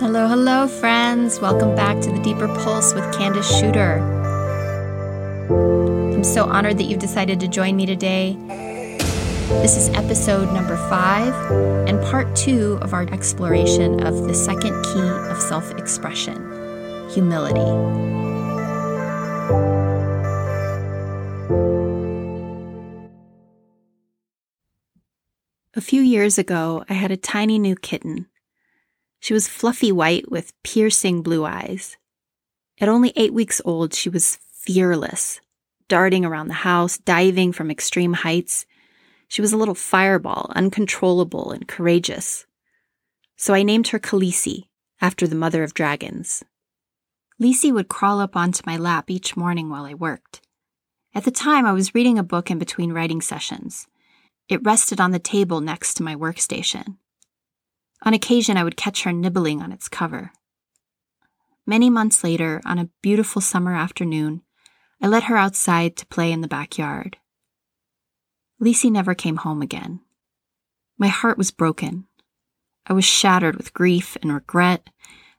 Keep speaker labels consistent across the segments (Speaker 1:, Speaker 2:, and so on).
Speaker 1: Hello, hello, friends. Welcome back to the Deeper Pulse with Candice Schutter. I'm so honored that you've decided to join me today. This is episode number five and part two of our exploration of the second key of self expression humility. A few years ago, I had a tiny new kitten. She was fluffy white with piercing blue eyes. At only eight weeks old, she was fearless, darting around the house, diving from extreme heights. She was a little fireball, uncontrollable and courageous. So I named her Khaleesi, after the mother of dragons. Lisi would crawl up onto my lap each morning while I worked. At the time, I was reading a book in between writing sessions. It rested on the table next to my workstation. On occasion, I would catch her nibbling on its cover. Many months later, on a beautiful summer afternoon, I let her outside to play in the backyard. Lisi never came home again. My heart was broken. I was shattered with grief and regret.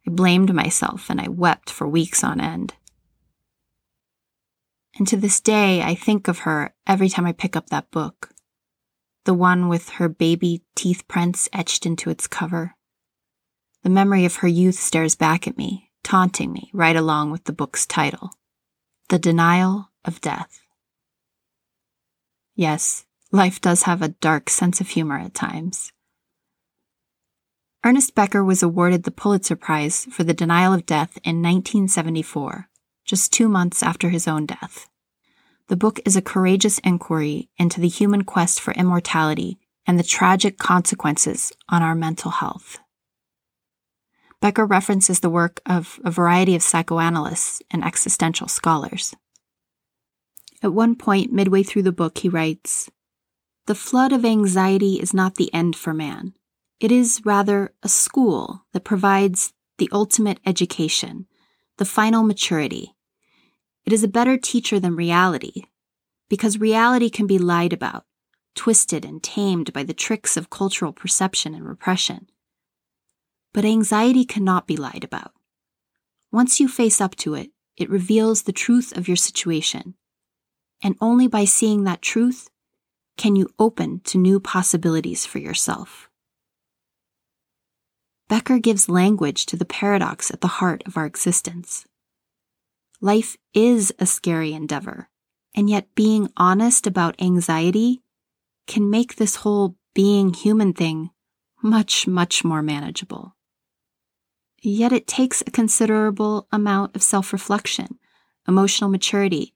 Speaker 1: I blamed myself and I wept for weeks on end. And to this day, I think of her every time I pick up that book. The one with her baby teeth prints etched into its cover. The memory of her youth stares back at me, taunting me right along with the book's title The Denial of Death. Yes, life does have a dark sense of humor at times. Ernest Becker was awarded the Pulitzer Prize for The Denial of Death in 1974, just two months after his own death. The book is a courageous inquiry into the human quest for immortality and the tragic consequences on our mental health. Becker references the work of a variety of psychoanalysts and existential scholars. At one point, midway through the book, he writes The flood of anxiety is not the end for man. It is rather a school that provides the ultimate education, the final maturity. It is a better teacher than reality, because reality can be lied about, twisted and tamed by the tricks of cultural perception and repression. But anxiety cannot be lied about. Once you face up to it, it reveals the truth of your situation. And only by seeing that truth can you open to new possibilities for yourself. Becker gives language to the paradox at the heart of our existence. Life is a scary endeavor, and yet being honest about anxiety can make this whole being human thing much, much more manageable. Yet it takes a considerable amount of self reflection, emotional maturity,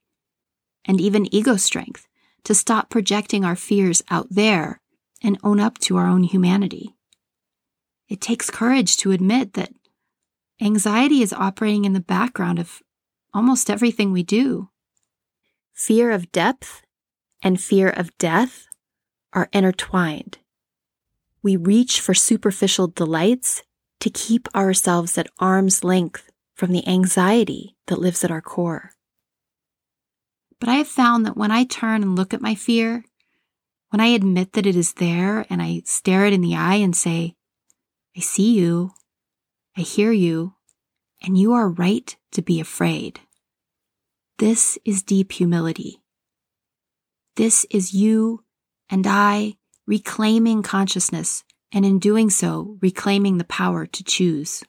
Speaker 1: and even ego strength to stop projecting our fears out there and own up to our own humanity. It takes courage to admit that anxiety is operating in the background of almost everything we do. Fear of depth and fear of death are intertwined. We reach for superficial delights to keep ourselves at arm's length from the anxiety that lives at our core. But I have found that when I turn and look at my fear, when I admit that it is there and I stare it in the eye and say, I see you, I hear you, and you are right to be afraid. This is deep humility. This is you and I reclaiming consciousness, and in doing so, reclaiming the power to choose.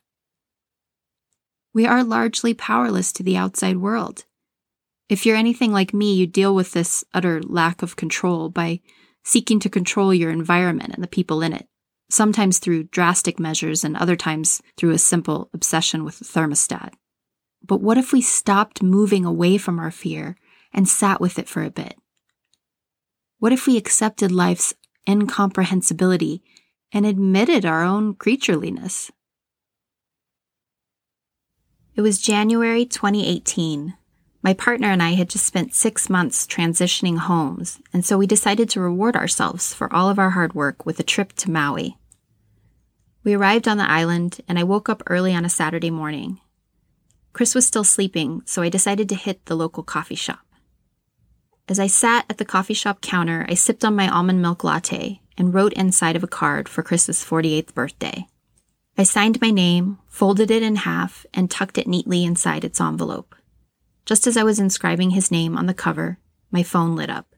Speaker 1: We are largely powerless to the outside world. If you're anything like me, you deal with this utter lack of control by seeking to control your environment and the people in it sometimes through drastic measures and other times through a simple obsession with the thermostat. But what if we stopped moving away from our fear and sat with it for a bit? What if we accepted life's incomprehensibility and admitted our own creatureliness? It was January 2018. My partner and I had just spent six months transitioning homes, and so we decided to reward ourselves for all of our hard work with a trip to Maui. We arrived on the island, and I woke up early on a Saturday morning. Chris was still sleeping, so I decided to hit the local coffee shop. As I sat at the coffee shop counter, I sipped on my almond milk latte and wrote inside of a card for Chris's 48th birthday. I signed my name, folded it in half, and tucked it neatly inside its envelope. Just as I was inscribing his name on the cover, my phone lit up.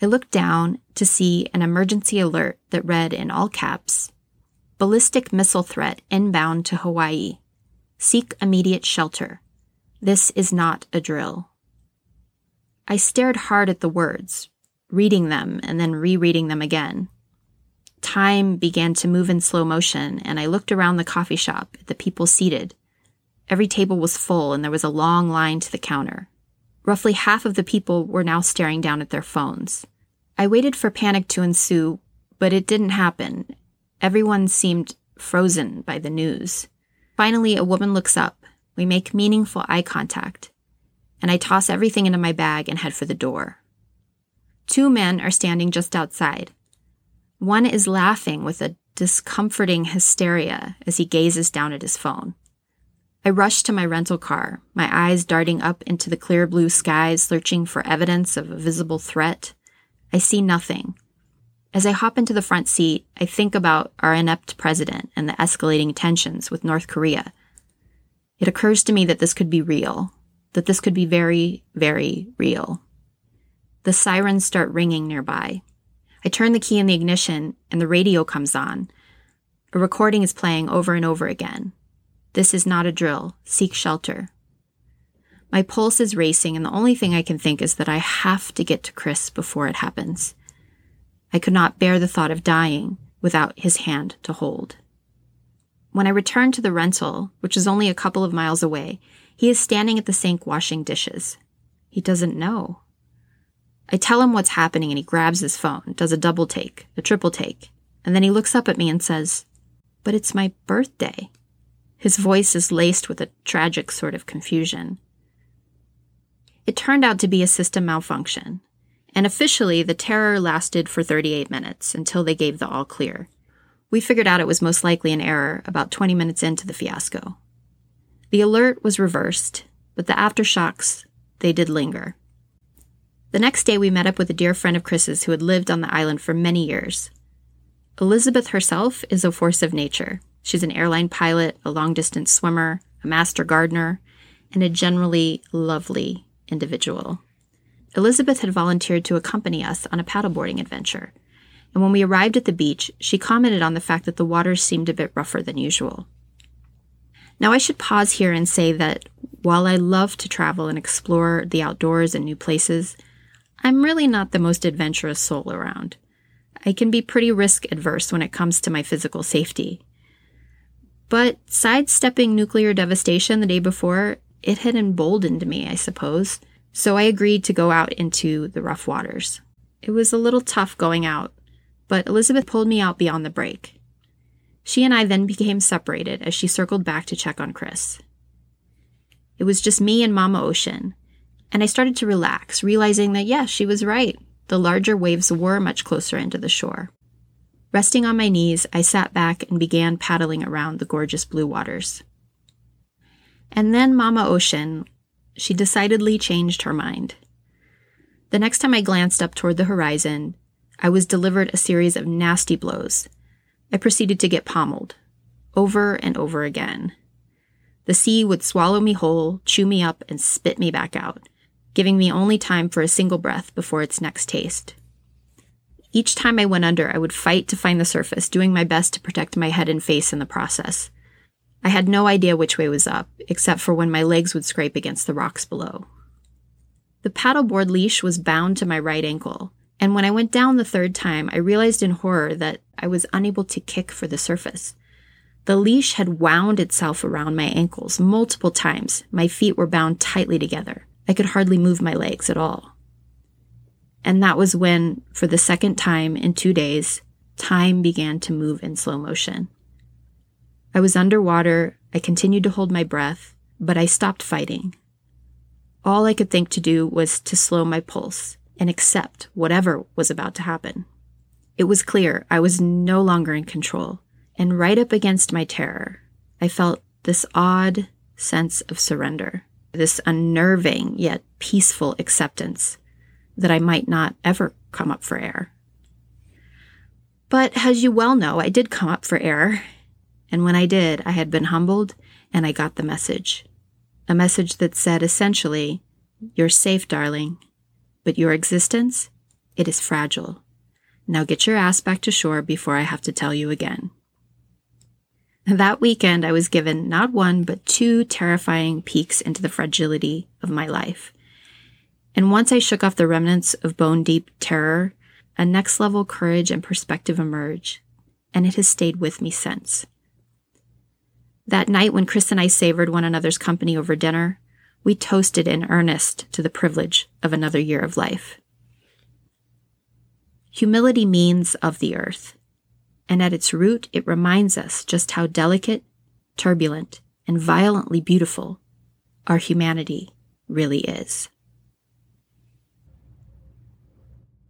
Speaker 1: I looked down to see an emergency alert that read in all caps Ballistic missile threat inbound to Hawaii. Seek immediate shelter. This is not a drill. I stared hard at the words, reading them and then rereading them again. Time began to move in slow motion, and I looked around the coffee shop at the people seated. Every table was full, and there was a long line to the counter. Roughly half of the people were now staring down at their phones. I waited for panic to ensue, but it didn't happen. Everyone seemed frozen by the news. Finally, a woman looks up. We make meaningful eye contact, and I toss everything into my bag and head for the door. Two men are standing just outside. One is laughing with a discomforting hysteria as he gazes down at his phone. I rush to my rental car, my eyes darting up into the clear blue skies, searching for evidence of a visible threat. I see nothing. As I hop into the front seat, I think about our inept president and the escalating tensions with North Korea. It occurs to me that this could be real, that this could be very, very real. The sirens start ringing nearby. I turn the key in the ignition and the radio comes on. A recording is playing over and over again. This is not a drill. Seek shelter. My pulse is racing, and the only thing I can think is that I have to get to Chris before it happens. I could not bear the thought of dying without his hand to hold. When I return to the rental, which is only a couple of miles away, he is standing at the sink washing dishes. He doesn't know. I tell him what's happening and he grabs his phone, does a double take, a triple take, and then he looks up at me and says, But it's my birthday. His voice is laced with a tragic sort of confusion. It turned out to be a system malfunction, and officially the terror lasted for 38 minutes until they gave the all clear. We figured out it was most likely an error about 20 minutes into the fiasco. The alert was reversed, but the aftershocks, they did linger. The next day, we met up with a dear friend of Chris's who had lived on the island for many years. Elizabeth herself is a force of nature. She's an airline pilot, a long distance swimmer, a master gardener, and a generally lovely individual. Elizabeth had volunteered to accompany us on a paddleboarding adventure, and when we arrived at the beach, she commented on the fact that the waters seemed a bit rougher than usual. Now, I should pause here and say that while I love to travel and explore the outdoors and new places, I'm really not the most adventurous soul around. I can be pretty risk adverse when it comes to my physical safety. But sidestepping nuclear devastation the day before, it had emboldened me, I suppose. So I agreed to go out into the rough waters. It was a little tough going out, but Elizabeth pulled me out beyond the break. She and I then became separated as she circled back to check on Chris. It was just me and Mama Ocean, and I started to relax, realizing that, yes, yeah, she was right. The larger waves were much closer into the shore. Resting on my knees, I sat back and began paddling around the gorgeous blue waters. And then Mama Ocean, she decidedly changed her mind. The next time I glanced up toward the horizon, I was delivered a series of nasty blows. I proceeded to get pommeled, over and over again. The sea would swallow me whole, chew me up, and spit me back out giving me only time for a single breath before its next taste. Each time I went under, I would fight to find the surface, doing my best to protect my head and face in the process. I had no idea which way was up, except for when my legs would scrape against the rocks below. The paddleboard leash was bound to my right ankle, and when I went down the third time, I realized in horror that I was unable to kick for the surface. The leash had wound itself around my ankles multiple times. My feet were bound tightly together. I could hardly move my legs at all. And that was when, for the second time in two days, time began to move in slow motion. I was underwater, I continued to hold my breath, but I stopped fighting. All I could think to do was to slow my pulse and accept whatever was about to happen. It was clear I was no longer in control, and right up against my terror, I felt this odd sense of surrender this unnerving yet peaceful acceptance that I might not ever come up for air. But as you well know, I did come up for air. And when I did, I had been humbled and I got the message. A message that said essentially, You're safe, darling, but your existence, it is fragile. Now get your ass back to shore before I have to tell you again. That weekend, I was given not one, but two terrifying peeks into the fragility of my life. And once I shook off the remnants of bone deep terror, a next level courage and perspective emerged, and it has stayed with me since. That night, when Chris and I savored one another's company over dinner, we toasted in earnest to the privilege of another year of life. Humility means of the earth, and at its root, it reminds us just how delicate, turbulent, and violently beautiful our humanity really is.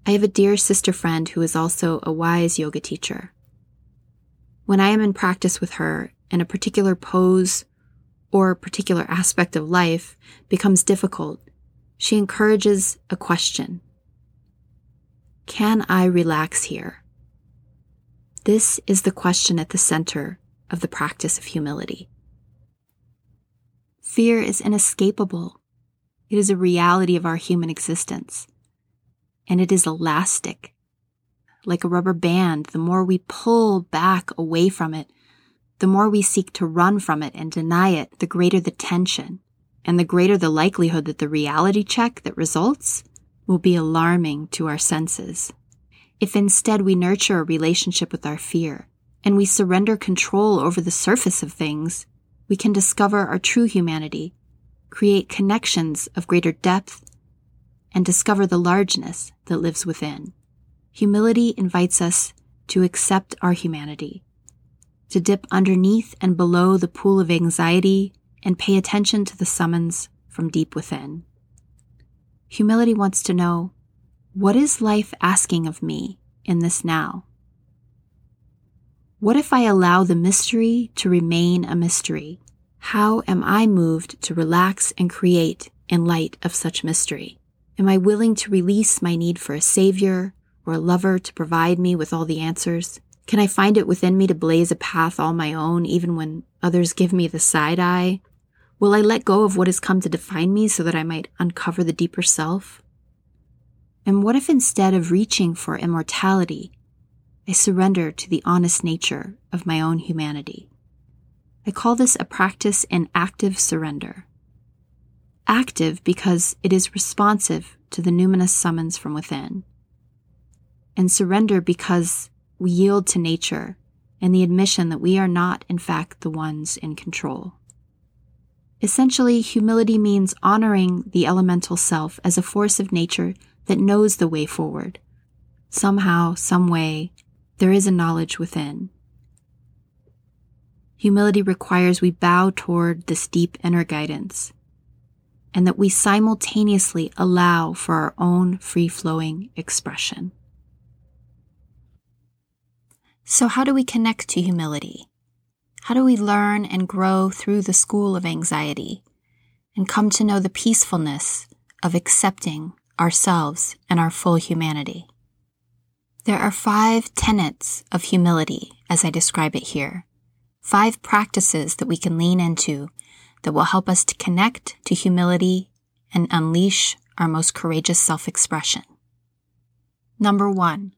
Speaker 1: I have a dear sister friend who is also a wise yoga teacher. When I am in practice with her and a particular pose or particular aspect of life becomes difficult, she encourages a question Can I relax here? This is the question at the center of the practice of humility. Fear is inescapable. It is a reality of our human existence. And it is elastic. Like a rubber band, the more we pull back away from it, the more we seek to run from it and deny it, the greater the tension, and the greater the likelihood that the reality check that results will be alarming to our senses. If instead we nurture a relationship with our fear and we surrender control over the surface of things, we can discover our true humanity, create connections of greater depth, and discover the largeness that lives within. Humility invites us to accept our humanity, to dip underneath and below the pool of anxiety and pay attention to the summons from deep within. Humility wants to know what is life asking of me in this now? What if I allow the mystery to remain a mystery? How am I moved to relax and create in light of such mystery? Am I willing to release my need for a savior or a lover to provide me with all the answers? Can I find it within me to blaze a path all my own, even when others give me the side eye? Will I let go of what has come to define me so that I might uncover the deeper self? And what if instead of reaching for immortality, I surrender to the honest nature of my own humanity? I call this a practice in active surrender. Active because it is responsive to the numinous summons from within. And surrender because we yield to nature and the admission that we are not, in fact, the ones in control. Essentially, humility means honoring the elemental self as a force of nature that knows the way forward. Somehow, some way, there is a knowledge within. Humility requires we bow toward this deep inner guidance and that we simultaneously allow for our own free flowing expression. So, how do we connect to humility? How do we learn and grow through the school of anxiety and come to know the peacefulness of accepting ourselves, and our full humanity. There are five tenets of humility as I describe it here. Five practices that we can lean into that will help us to connect to humility and unleash our most courageous self expression. Number one,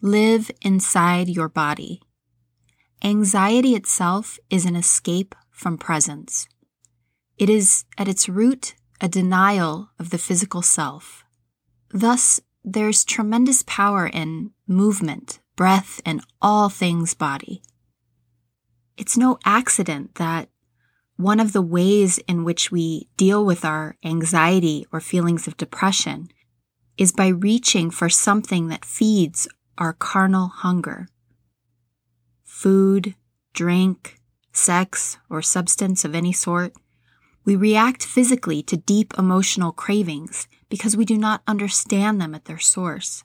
Speaker 1: live inside your body. Anxiety itself is an escape from presence. It is at its root a denial of the physical self. Thus, there's tremendous power in movement, breath, and all things body. It's no accident that one of the ways in which we deal with our anxiety or feelings of depression is by reaching for something that feeds our carnal hunger. Food, drink, sex, or substance of any sort we react physically to deep emotional cravings because we do not understand them at their source.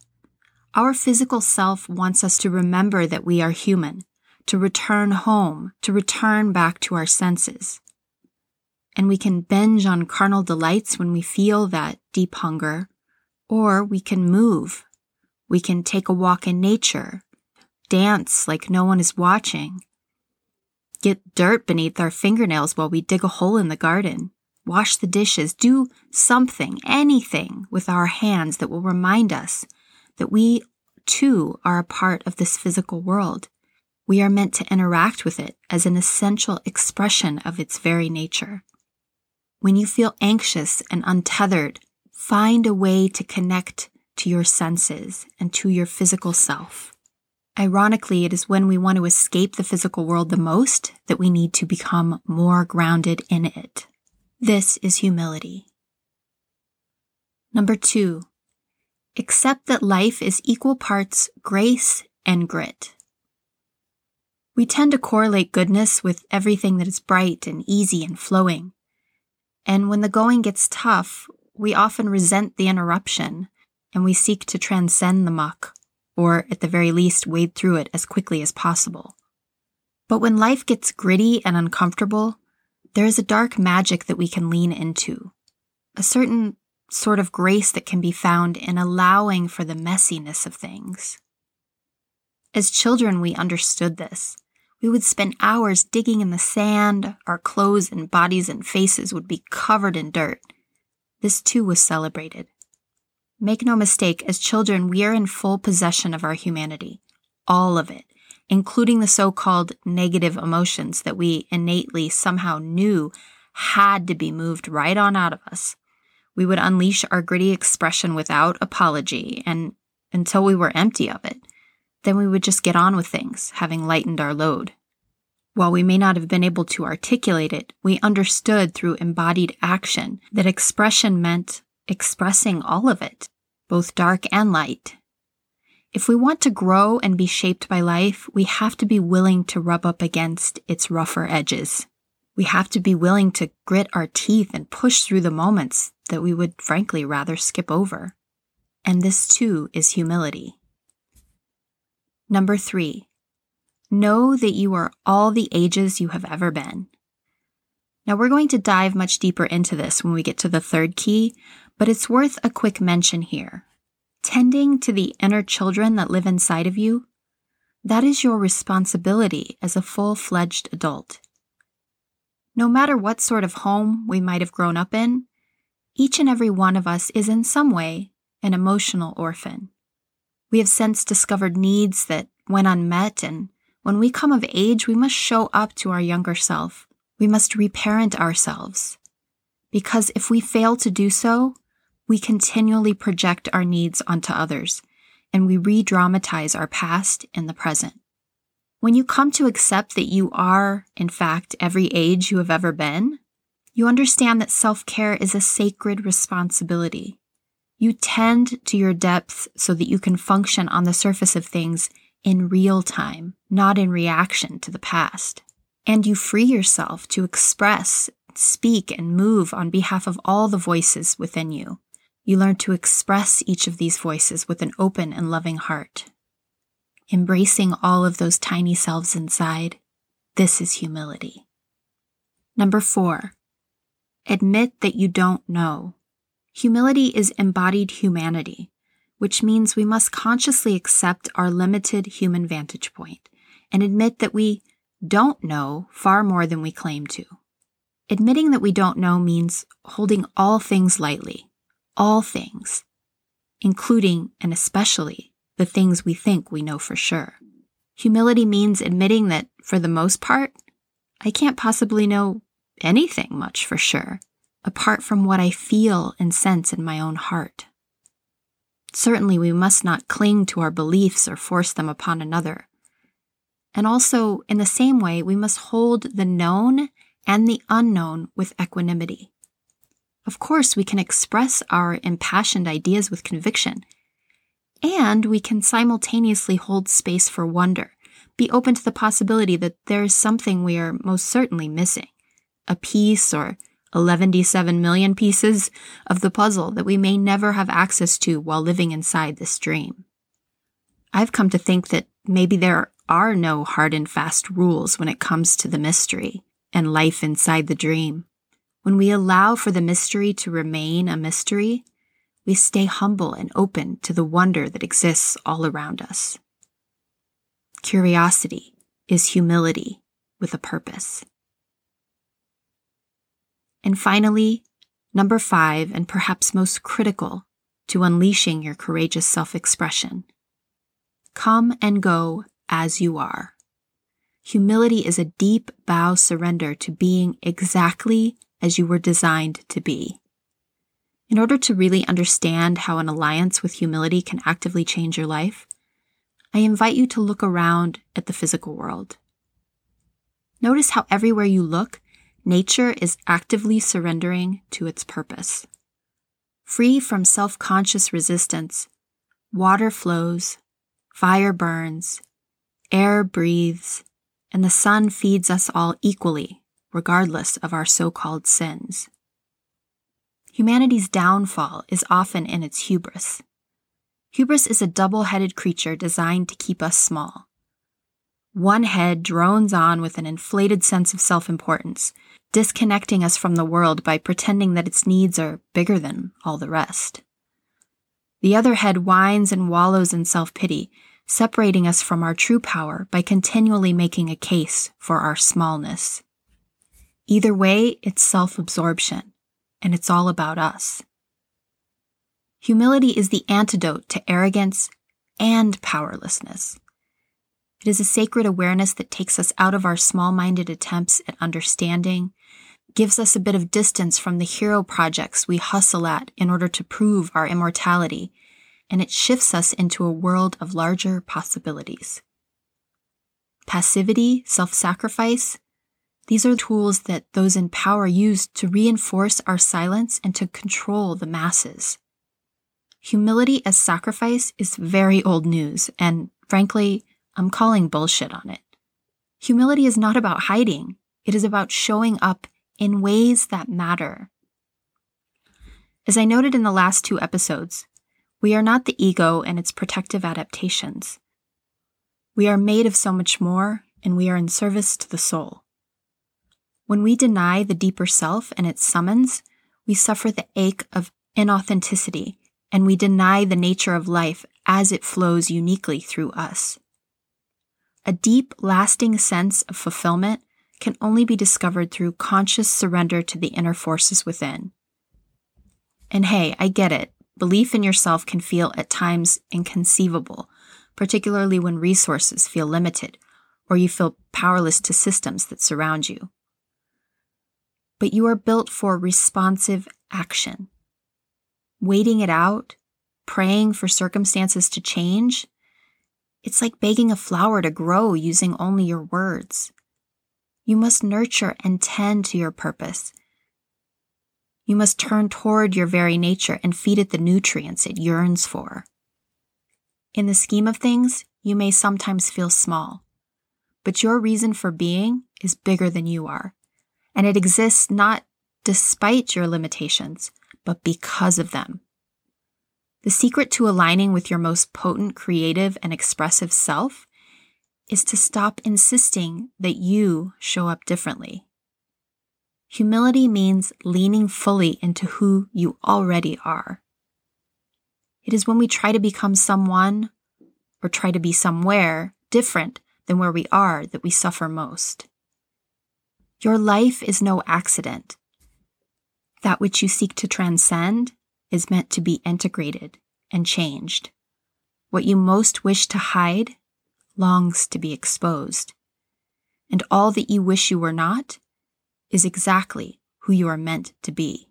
Speaker 1: Our physical self wants us to remember that we are human, to return home, to return back to our senses. And we can binge on carnal delights when we feel that deep hunger, or we can move. We can take a walk in nature. dance like no one is watching, get dirt beneath our fingernails while we dig a hole in the garden, wash the dishes, do something, anything with our hands that will remind us that we too are a part of this physical world. We are meant to interact with it as an essential expression of its very nature. When you feel anxious and untethered, find a way to connect to your senses and to your physical self. Ironically, it is when we want to escape the physical world the most that we need to become more grounded in it. This is humility. Number two, accept that life is equal parts grace and grit. We tend to correlate goodness with everything that is bright and easy and flowing. And when the going gets tough, we often resent the interruption and we seek to transcend the muck, or at the very least, wade through it as quickly as possible. But when life gets gritty and uncomfortable, there is a dark magic that we can lean into, a certain sort of grace that can be found in allowing for the messiness of things. As children, we understood this. We would spend hours digging in the sand, our clothes and bodies and faces would be covered in dirt. This too was celebrated. Make no mistake, as children, we are in full possession of our humanity. All of it, including the so called negative emotions that we innately somehow knew had to be moved right on out of us. We would unleash our gritty expression without apology and until we were empty of it. Then we would just get on with things, having lightened our load. While we may not have been able to articulate it, we understood through embodied action that expression meant expressing all of it, both dark and light. If we want to grow and be shaped by life, we have to be willing to rub up against its rougher edges. We have to be willing to grit our teeth and push through the moments that we would frankly rather skip over. And this too is humility. Number three, know that you are all the ages you have ever been. Now we're going to dive much deeper into this when we get to the third key, but it's worth a quick mention here. Tending to the inner children that live inside of you, that is your responsibility as a full fledged adult. No matter what sort of home we might have grown up in, each and every one of us is in some way an emotional orphan. We have since discovered needs that went unmet, and when we come of age, we must show up to our younger self. We must reparent ourselves. Because if we fail to do so, we continually project our needs onto others, and we re dramatize our past in the present. When you come to accept that you are, in fact, every age you have ever been, you understand that self care is a sacred responsibility. You tend to your depths so that you can function on the surface of things in real time, not in reaction to the past. And you free yourself to express, speak, and move on behalf of all the voices within you. You learn to express each of these voices with an open and loving heart. Embracing all of those tiny selves inside, this is humility. Number four, admit that you don't know. Humility is embodied humanity, which means we must consciously accept our limited human vantage point and admit that we don't know far more than we claim to. Admitting that we don't know means holding all things lightly, all things, including and especially the things we think we know for sure. Humility means admitting that, for the most part, I can't possibly know anything much for sure apart from what I feel and sense in my own heart. Certainly, we must not cling to our beliefs or force them upon another. And also, in the same way, we must hold the known and the unknown with equanimity. Of course, we can express our impassioned ideas with conviction, and we can simultaneously hold space for wonder, be open to the possibility that there is something we are most certainly missing, a piece or 11 million pieces of the puzzle that we may never have access to while living inside this dream. I've come to think that maybe there are no hard and fast rules when it comes to the mystery and life inside the dream. When we allow for the mystery to remain a mystery, we stay humble and open to the wonder that exists all around us. Curiosity is humility with a purpose. And finally, number five, and perhaps most critical to unleashing your courageous self expression come and go as you are. Humility is a deep bow surrender to being exactly as you were designed to be. In order to really understand how an alliance with humility can actively change your life, I invite you to look around at the physical world. Notice how everywhere you look, nature is actively surrendering to its purpose. Free from self conscious resistance, water flows, fire burns, air breathes, and the sun feeds us all equally, regardless of our so called sins. Humanity's downfall is often in its hubris. Hubris is a double headed creature designed to keep us small. One head drones on with an inflated sense of self importance, disconnecting us from the world by pretending that its needs are bigger than all the rest. The other head whines and wallows in self pity, separating us from our true power by continually making a case for our smallness. Either way, it's self absorption and it's all about us. Humility is the antidote to arrogance and powerlessness. It is a sacred awareness that takes us out of our small minded attempts at understanding, gives us a bit of distance from the hero projects we hustle at in order to prove our immortality, and it shifts us into a world of larger possibilities. Passivity, self sacrifice, these are tools that those in power use to reinforce our silence and to control the masses. Humility as sacrifice is very old news, and frankly, I'm calling bullshit on it. Humility is not about hiding, it is about showing up in ways that matter. As I noted in the last two episodes, we are not the ego and its protective adaptations. We are made of so much more, and we are in service to the soul. When we deny the deeper self and its summons, we suffer the ache of inauthenticity and we deny the nature of life as it flows uniquely through us. A deep, lasting sense of fulfillment can only be discovered through conscious surrender to the inner forces within. And hey, I get it. Belief in yourself can feel at times inconceivable, particularly when resources feel limited or you feel powerless to systems that surround you but you are built for responsive action. Waiting it out, praying for circumstances to change, it's like begging a flower to grow using only your words. You must nurture and tend to your purpose. You must turn toward your very nature and feed it the nutrients it yearns for. In the scheme of things, you may sometimes feel small, but your reason for being is bigger than you are and it exists not despite your limitations, but because of them. The secret to aligning with your most potent, creative, and expressive self is to stop insisting that you show up differently. Humility means leaning fully into who you already are. It is when we try to become someone or try to be somewhere different than where we are that we suffer most. Your life is no accident. That which you seek to transcend is meant to be integrated and changed. What you most wish to hide longs to be exposed. And all that you wish you were not is exactly who you are meant to be.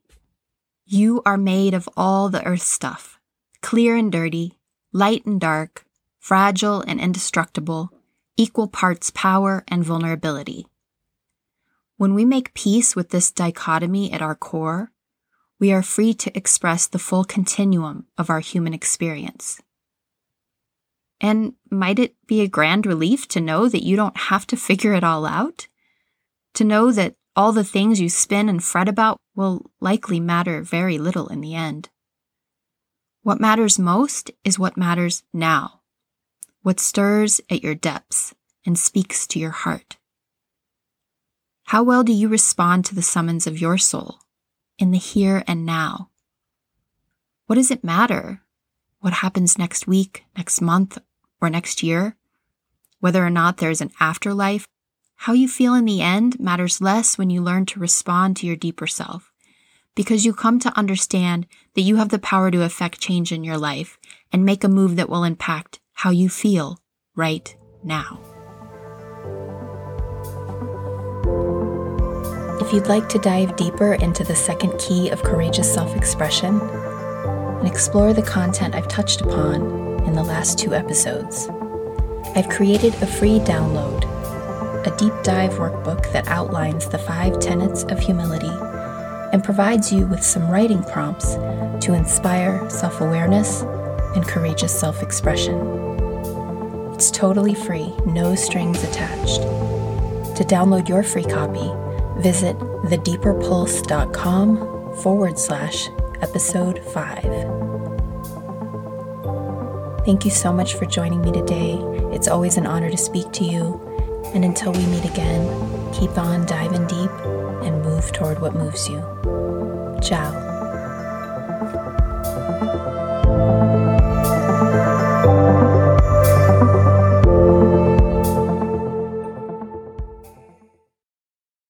Speaker 1: You are made of all the earth stuff, clear and dirty, light and dark, fragile and indestructible, equal parts power and vulnerability. When we make peace with this dichotomy at our core, we are free to express the full continuum of our human experience. And might it be a grand relief to know that you don't have to figure it all out? To know that all the things you spin and fret about will likely matter very little in the end. What matters most is what matters now, what stirs at your depths and speaks to your heart. How well do you respond to the summons of your soul in the here and now? What does it matter? What happens next week, next month, or next year? Whether or not there's an afterlife, how you feel in the end matters less when you learn to respond to your deeper self. Because you come to understand that you have the power to affect change in your life and make a move that will impact how you feel right now. If you'd like to dive deeper into the second key of courageous self expression and explore the content I've touched upon in the last two episodes, I've created a free download, a deep dive workbook that outlines the five tenets of humility and provides you with some writing prompts to inspire self awareness and courageous self expression. It's totally free, no strings attached. To download your free copy, visit thedeeperpulse.com forward slash episode 5. Thank you so much for joining me today. It's always an honor to speak to you. And until we meet again, keep on diving deep and move toward what moves you. Ciao.